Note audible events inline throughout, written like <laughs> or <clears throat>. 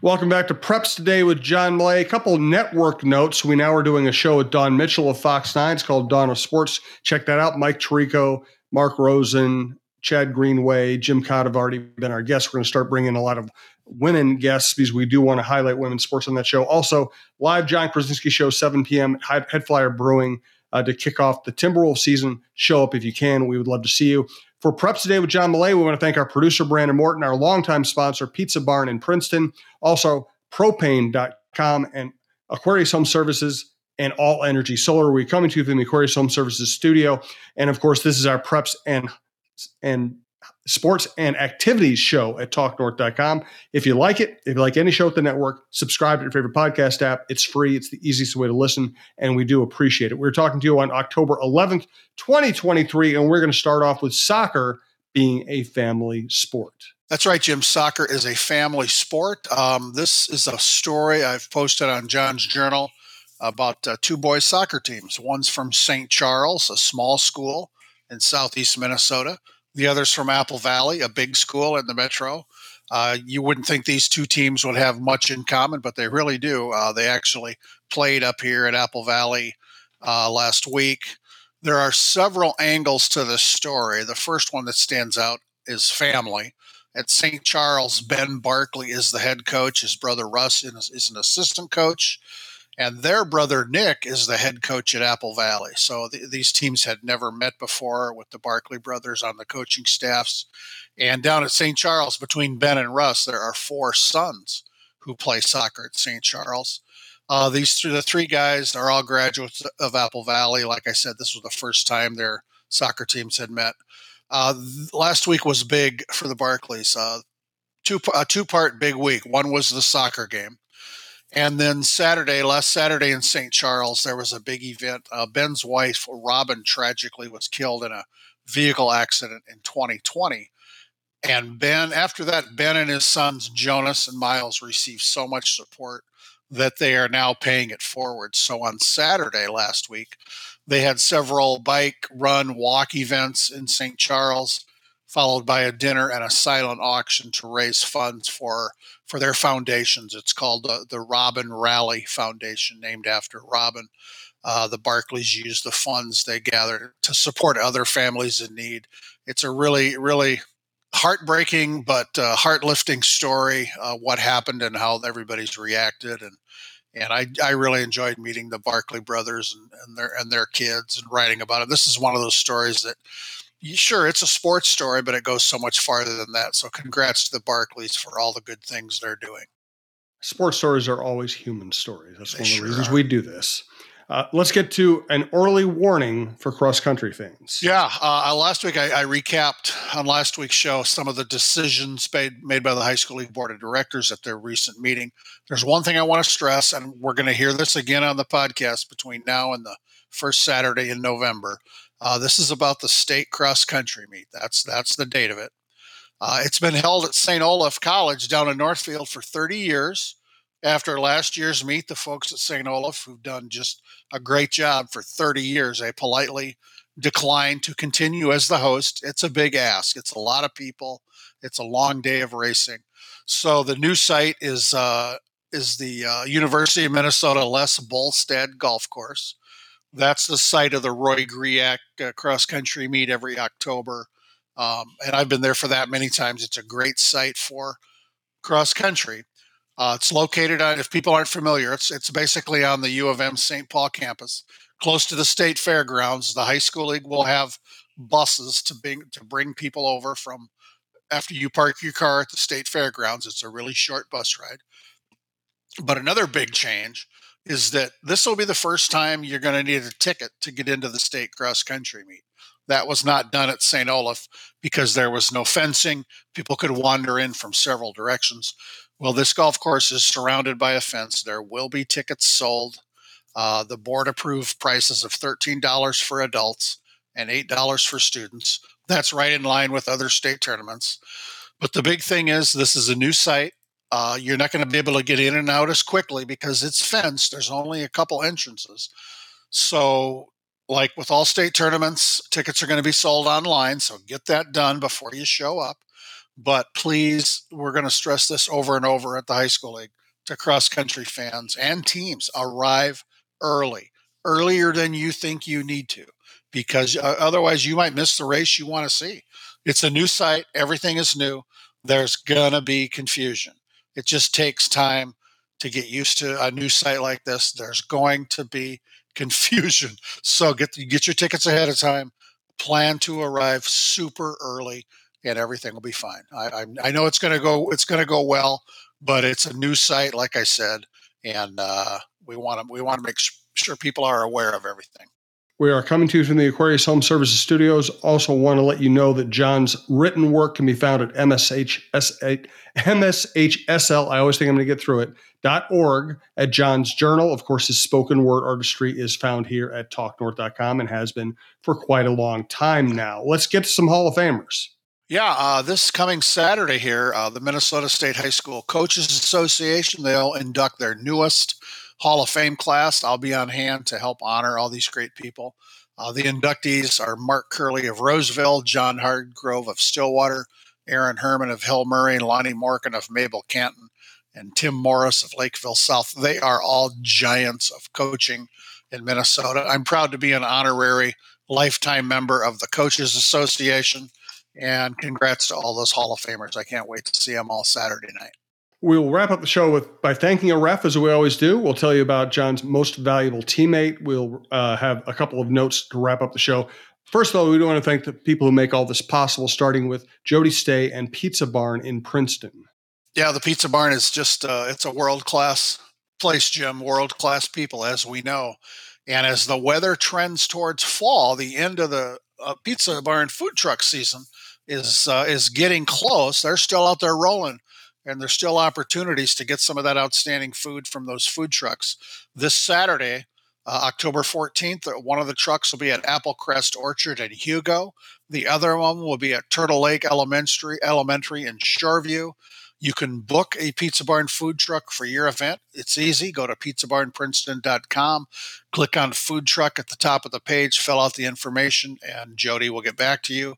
Welcome back to Preps Today with John Millea. A couple network notes. We now are doing a show with Dawn Mitchell of Fox 9. It's called Dawn of Sports. Check that out. Mike Tirico, Mark Rosen, Chad Greenway, Jim Codd have already been our guests. We're going to start bringing a lot of women guests because we do want to highlight women's sports on that show. Also, live John Krawczynski show, 7 p.m. HeadFlyer Brewing uh, to kick off the Timberwolves season. Show up if you can. We would love to see you. For Preps Today with John Millea, we want to thank our producer, Brandon Morton, our longtime sponsor, Pizza Barn in Princeton, also propane.com and Aquarius Home Services and All Energy Solar. We're coming to you from the Aquarius Home Services studio. And of course, this is our preps and and sports and activities show at talknorth.com. If you like it, if you like any show at the network, subscribe to your favorite podcast app. It's free, it's the easiest way to listen, and we do appreciate it. We're talking to you on October 11th, 2023, and we're going to start off with soccer being a family sport. That's right, Jim. Soccer is a family sport. Um, this is a story I've posted on John's Journal about uh, two boys' soccer teams. One's from St. Charles, a small school in southeast Minnesota the others from Apple Valley, a big school in the metro. Uh, you wouldn't think these two teams would have much in common, but they really do. Uh, they actually played up here at Apple Valley uh, last week. There are several angles to this story. The first one that stands out is family. At St. Charles, Ben Barkley is the head coach. His brother Russ is an assistant coach and their brother Nick is the head coach at Apple Valley. So th- these teams had never met before with the Barkley brothers on the coaching staffs. And down at St. Charles, between Ben and Russ, there are four sons who play soccer at St. Charles. Uh, these th- the three guys are all graduates of Apple Valley. Like I said, this was the first time their soccer teams had met. Uh, th- last week was big for the Barkleys. Uh, two a two part big week. One was the soccer game. And then Saturday, last Saturday in St. Charles, there was a big event. Uh, Ben's wife, Robin, tragically was killed in a vehicle accident in 2020. And Ben, after that, Ben and his sons, Jonas and Miles, received so much support that they are now paying it forward. So on Saturday last week, they had several bike, run, walk events in St. Charles followed by a dinner and a silent auction to raise funds for for their foundations. It's called the, the Robin Rally Foundation, named after Robin. Uh, the Barkleys use the funds they gather to support other families in need. It's a really, really heartbreaking but uh, heart-lifting story. Uh, what happened and how everybody's reacted, and and I, I really enjoyed meeting the Barkley brothers and, and their and their kids and writing about it. This is one of those stories that sure it's a sports story, but it goes so much farther than that. So congrats to the Barkleys for all the good things they're doing. Sports stories are always human stories. That's they one of the sure reasons are. we do this. Uh, let's get to an early warning for cross country fans. Yeah, uh, last week I, I, recapped on last week's show some of the decisions made, made by the high school league board of directors at their recent meeting. There's one thing I want to stress, and we're going to hear this again on the podcast between now and the first Saturday in November. Uh, this is about the state cross country meet. That's that's the date of it. Uh, it's been held at St. Olaf College down in Northfield for 30 years. After last year's meet, the folks at St. Olaf, who've done just a great job for 30 years, they politely declined to continue as the host. It's a big ask. It's a lot of people. It's a long day of racing. So the new site is uh, is the uh, University of Minnesota Les Bolstad Golf Course. That's the site of the Roy Griak uh, cross country meet every October. Um, and I've been there for that many times. It's a great site for cross country. Uh, it's located on, if people aren't familiar, it's, it's basically on the U of M St. Paul campus, close to the state fairgrounds. The high school league will have buses to bring, to bring people over from after you park your car at the state fairgrounds. It's a really short bus ride. But another big change is that this will be the first time you're going to need a ticket to get into the state cross country meet. That was not done at St. Olaf because there was no fencing. People could wander in from several directions. Well, this golf course is surrounded by a fence. There will be tickets sold. Uh, the board approved prices of $13 for adults and $8 for students. That's right in line with other state tournaments. But the big thing is, this is a new site. Uh, you're not going to be able to get in and out as quickly because it's fenced. There's only a couple entrances. So, like with all state tournaments, tickets are going to be sold online. So, get that done before you show up. But please, we're going to stress this over and over at the high school league to cross country fans and teams arrive early, earlier than you think you need to, because uh, otherwise you might miss the race you want to see. It's a new site, everything is new. There's going to be confusion. It just takes time to get used to a new site like this. There's going to be <laughs> confusion. So get get your tickets ahead of time. Plan to arrive super early, and everything will be fine. I, I, I know it's going to go it's going to go well, but it's a new site, like I said, and uh, we want to we want to make sure people are aware of everything. We are coming to you from the Aquarius Home Services Studios. Also, want to let you know that John's written work can be found at MSHS, MSHSL. I always think I'm going to get through it. Dot org at John's Journal. Of course, his spoken word artistry is found here at talknorth.com and has been for quite a long time now. Let's get to some Hall of Famers. Yeah, uh, this coming Saturday here, uh, the Minnesota State High School Coaches Association, they'll induct their newest Hall of Fame class. I'll be on hand to help honor all these great people. Uh, the inductees are Mark Curley of Roseville, John Hardgrove of Stillwater, Aaron Herman of Hill Murray, Lonnie Morgan of Mabel Canton, and Tim Morris of Lakeville South. They are all giants of coaching in Minnesota. I'm proud to be an honorary lifetime member of the Coaches Association. And congrats to all those Hall of Famers. I can't wait to see them all Saturday night. We'll wrap up the show with by thanking a ref, as we always do. We'll tell you about John's most valuable teammate. We'll uh, have a couple of notes to wrap up the show. First of all, we do want to thank the people who make all this possible, starting with Jody Stay and Pizza Barn in Princeton. Yeah, the Pizza Barn is just uh, it's a world class place, Jim. World class people, as we know. And as the weather trends towards fall, the end of the uh, Pizza Barn food truck season is uh, is getting close. They're still out there rolling, and there's still opportunities to get some of that outstanding food from those food trucks. This Saturday, uh, October 14th, uh, one of the trucks will be at Applecrest Orchard in Hugo. The other one will be at Turtle Lake Elementary Elementary in Shoreview. You can book a Pizza Barn food truck for your event. It's easy. Go to pizzabarnprinceton.com, click on food truck at the top of the page, fill out the information, and Jody will get back to you.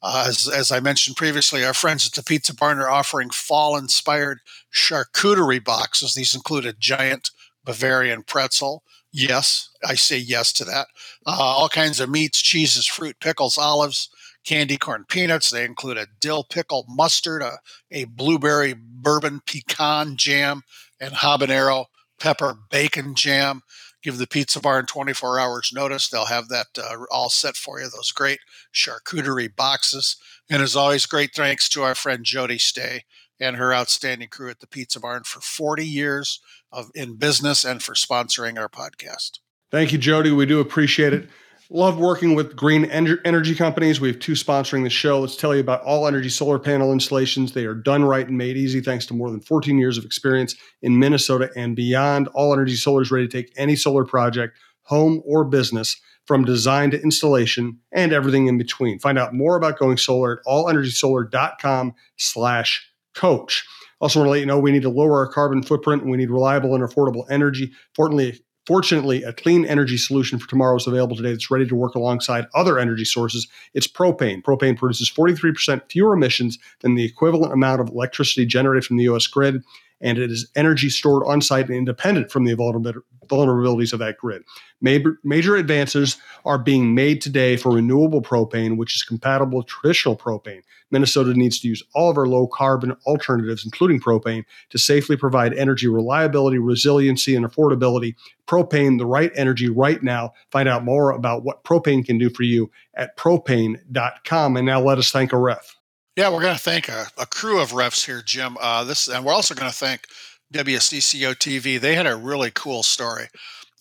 Uh, as, as I mentioned previously, our friends at the Pizza Barn are offering fall inspired charcuterie boxes. These include a giant Bavarian pretzel. Yes, I say yes to that. Uh, all kinds of meats, cheeses, fruit, pickles, olives, candy corn peanuts. They include a dill pickle mustard, a, a blueberry bourbon pecan jam, and habanero pepper bacon jam. Give the pizza barn 24 hours notice. They'll have that uh, all set for you. Those great charcuterie boxes. And as always, great thanks to our friend Jody Stay and her outstanding crew at the Pizza Barn for 40 years of in business and for sponsoring our podcast. Thank you, Jody. We do appreciate it. Love working with green energy companies. We have two sponsoring the show. Let's tell you about all energy solar panel installations. They are done right and made easy thanks to more than 14 years of experience in Minnesota and beyond. All Energy Solar is ready to take any solar project, home or business, from design to installation and everything in between. Find out more about going solar at allenergysolar.com slash coach. Also want to let you know we need to lower our carbon footprint and we need reliable and affordable energy. Fortunately, Fortunately, a clean energy solution for tomorrow is available today that's ready to work alongside other energy sources. It's propane. Propane produces 43% fewer emissions than the equivalent amount of electricity generated from the US grid, and it is energy stored on site and independent from the vulnerabilities of that grid. Major, major advances are being made today for renewable propane, which is compatible with traditional propane. Minnesota needs to use all of our low carbon alternatives, including propane, to safely provide energy reliability, resiliency, and affordability. Propane, the right energy right now. Find out more about what propane can do for you at propane.com. And now let us thank a ref. Yeah, we're going to thank a, a, crew of refs here, Jim. Uh, this, and we're also going to thank WCCO TV. They had a really cool story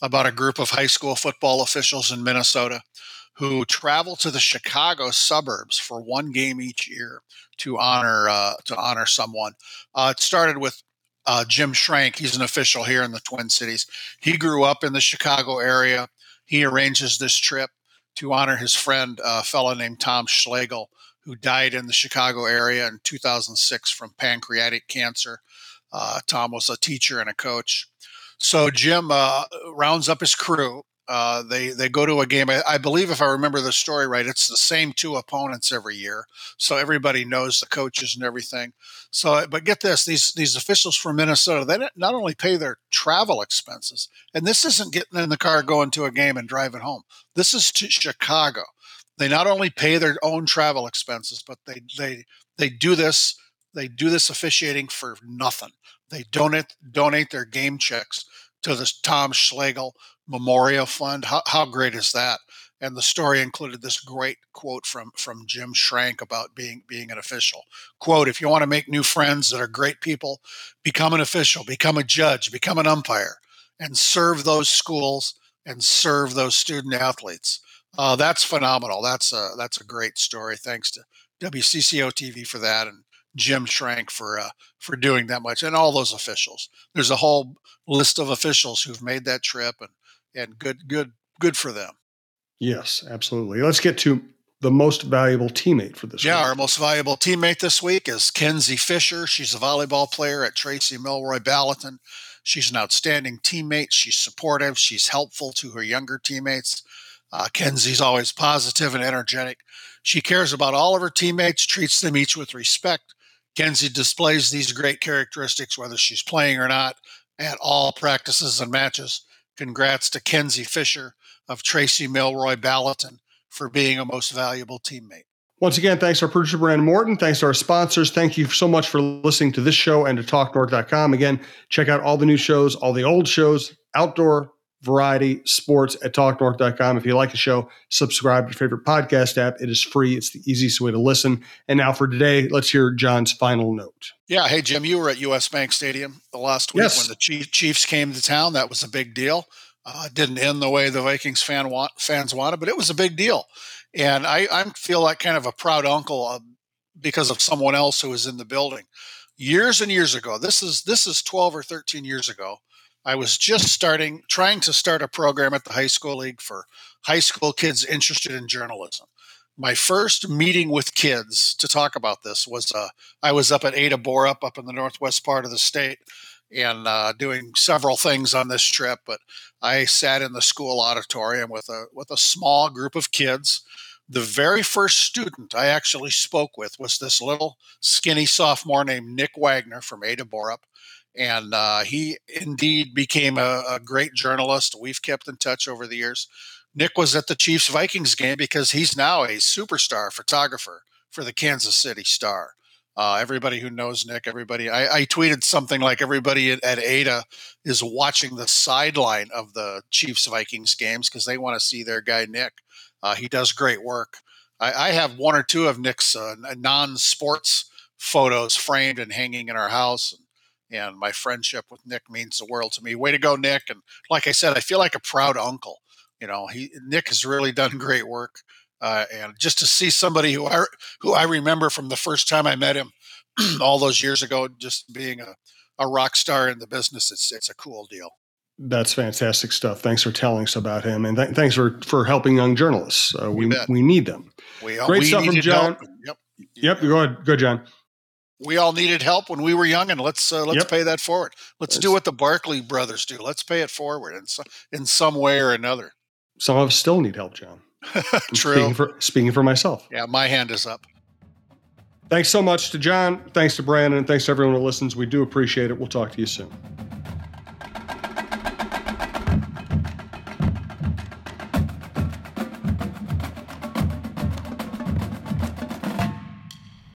about a group of high school football officials in Minnesota who travel to the Chicago suburbs for one game each year to honor uh, to honor someone. Uh, it started with uh, Jim Schrank. He's an official here in the Twin Cities. He grew up in the Chicago area. He arranges this trip to honor his friend, a fellow named Tom Schlegel, who died in the Chicago area in 2006 from pancreatic cancer. Uh, Tom was a teacher and a coach. So Jim uh, rounds up his crew Uh, they they go to a game. I, I, believe, if I remember the story right, it's the same two opponents every year, so everybody knows the coaches and everything. So, but get this: these these officials from Minnesota, they not only pay their travel expenses, and this isn't getting in the car going to a game and driving home. This is to Chicago. They not only pay their own travel expenses, but they they they do this they do this officiating for nothing. They donate donate their game checks to the Tom Schlegel Memorial Fund. How, how great is that? And the story included this great quote from from Jim Schrank about being being an official. Quote: If you want to make new friends that are great people, become an official, become a judge, become an umpire, and serve those schools and serve those student athletes. Uh, that's phenomenal. That's a that's a great story. Thanks to WCCO TV for that, and Jim Schrank for uh, for doing that much, and all those officials. There's a whole list of officials who've made that trip, and and good, good, good for them. Yes, absolutely. Let's get to the most valuable teammate for this. Yeah, week. our most valuable teammate this week is Kenzie Fisher. She's a volleyball player at Tracy Milroy Balaton. She's an outstanding teammate. She's supportive. She's helpful to her younger teammates. Uh, Kenzie's always positive and energetic. She cares about all of her teammates, treats them each with respect. Kenzie displays these great characteristics whether she's playing or not at all practices and matches. Congrats to Kenzie Fisher of Tracy Milroy Balaton for being a most valuable teammate. Once again, thanks to our producer, Brandon Morton. Thanks to our sponsors. Thank you so much for listening to this show and to TalkNorth.com. Again, check out all the new shows, all the old shows, outdoor, variety, sports at TalkNorth.com. If you like the show, subscribe to your favorite podcast app. It is free, it's the easiest way to listen. And now for today, let's hear John's final note. Yeah. Hey, Jim, you were at US Bank Stadium the last week yes. when the Chiefs came to town. That was a big deal. Uh, didn't end the way the Vikings fan want, fans wanted, but it was a big deal. And I, I feel like kind of a proud uncle uh, because of someone else who was in the building years and years ago. This is this is 12 or 13 years ago. I was just starting, trying to start a program at the high school league for high school kids interested in journalism. My first meeting with kids to talk about this was uh, I was up at Ada Borup up in the northwest part of the state and uh, doing several things on this trip. But I sat in the school auditorium with a with a small group of kids. The very first student I actually spoke with was this little skinny sophomore named Nick Wagner from Ada Borup and uh, he indeed became a, a, great journalist. We've kept in touch over the years. Nick was at the Chiefs Vikings game because he's now a superstar photographer for the Kansas City Star. Uh, everybody who knows Nick, everybody, I, I tweeted something like everybody at, at, Ada is watching the sideline of the Chiefs Vikings games because they want to see their guy Nick. Uh, he does great work. I, I, have one or two of Nick's uh, non sports photos framed and hanging in our house. And and my friendship with Nick means the world to me. Way to go, Nick! And like I said, I feel like a proud uncle. You know, he Nick has really done <laughs> great work, uh, and just to see somebody who I who I remember from the first time I met him <clears throat> all those years ago, just being a, a rock star in the business, it's it's a cool deal. That's fantastic stuff. Thanks for telling us about him, and th- thanks for for helping young journalists. Uh, we we need them. We, Great we stuff from John. Help. Yep. Yep. Go ahead. Go, John we all needed help when we were young, and let's uh, let's yep. pay that forward. Let's do what the Barkley brothers do. Let's pay it forward in some, in some way or another. Some of us still need help, John. <laughs> True. Speaking for, speaking for myself. Yeah, my hand is up. Thanks so much to John. Thanks to Brandon. Thanks to everyone who listens. We do appreciate it. We'll talk to you soon.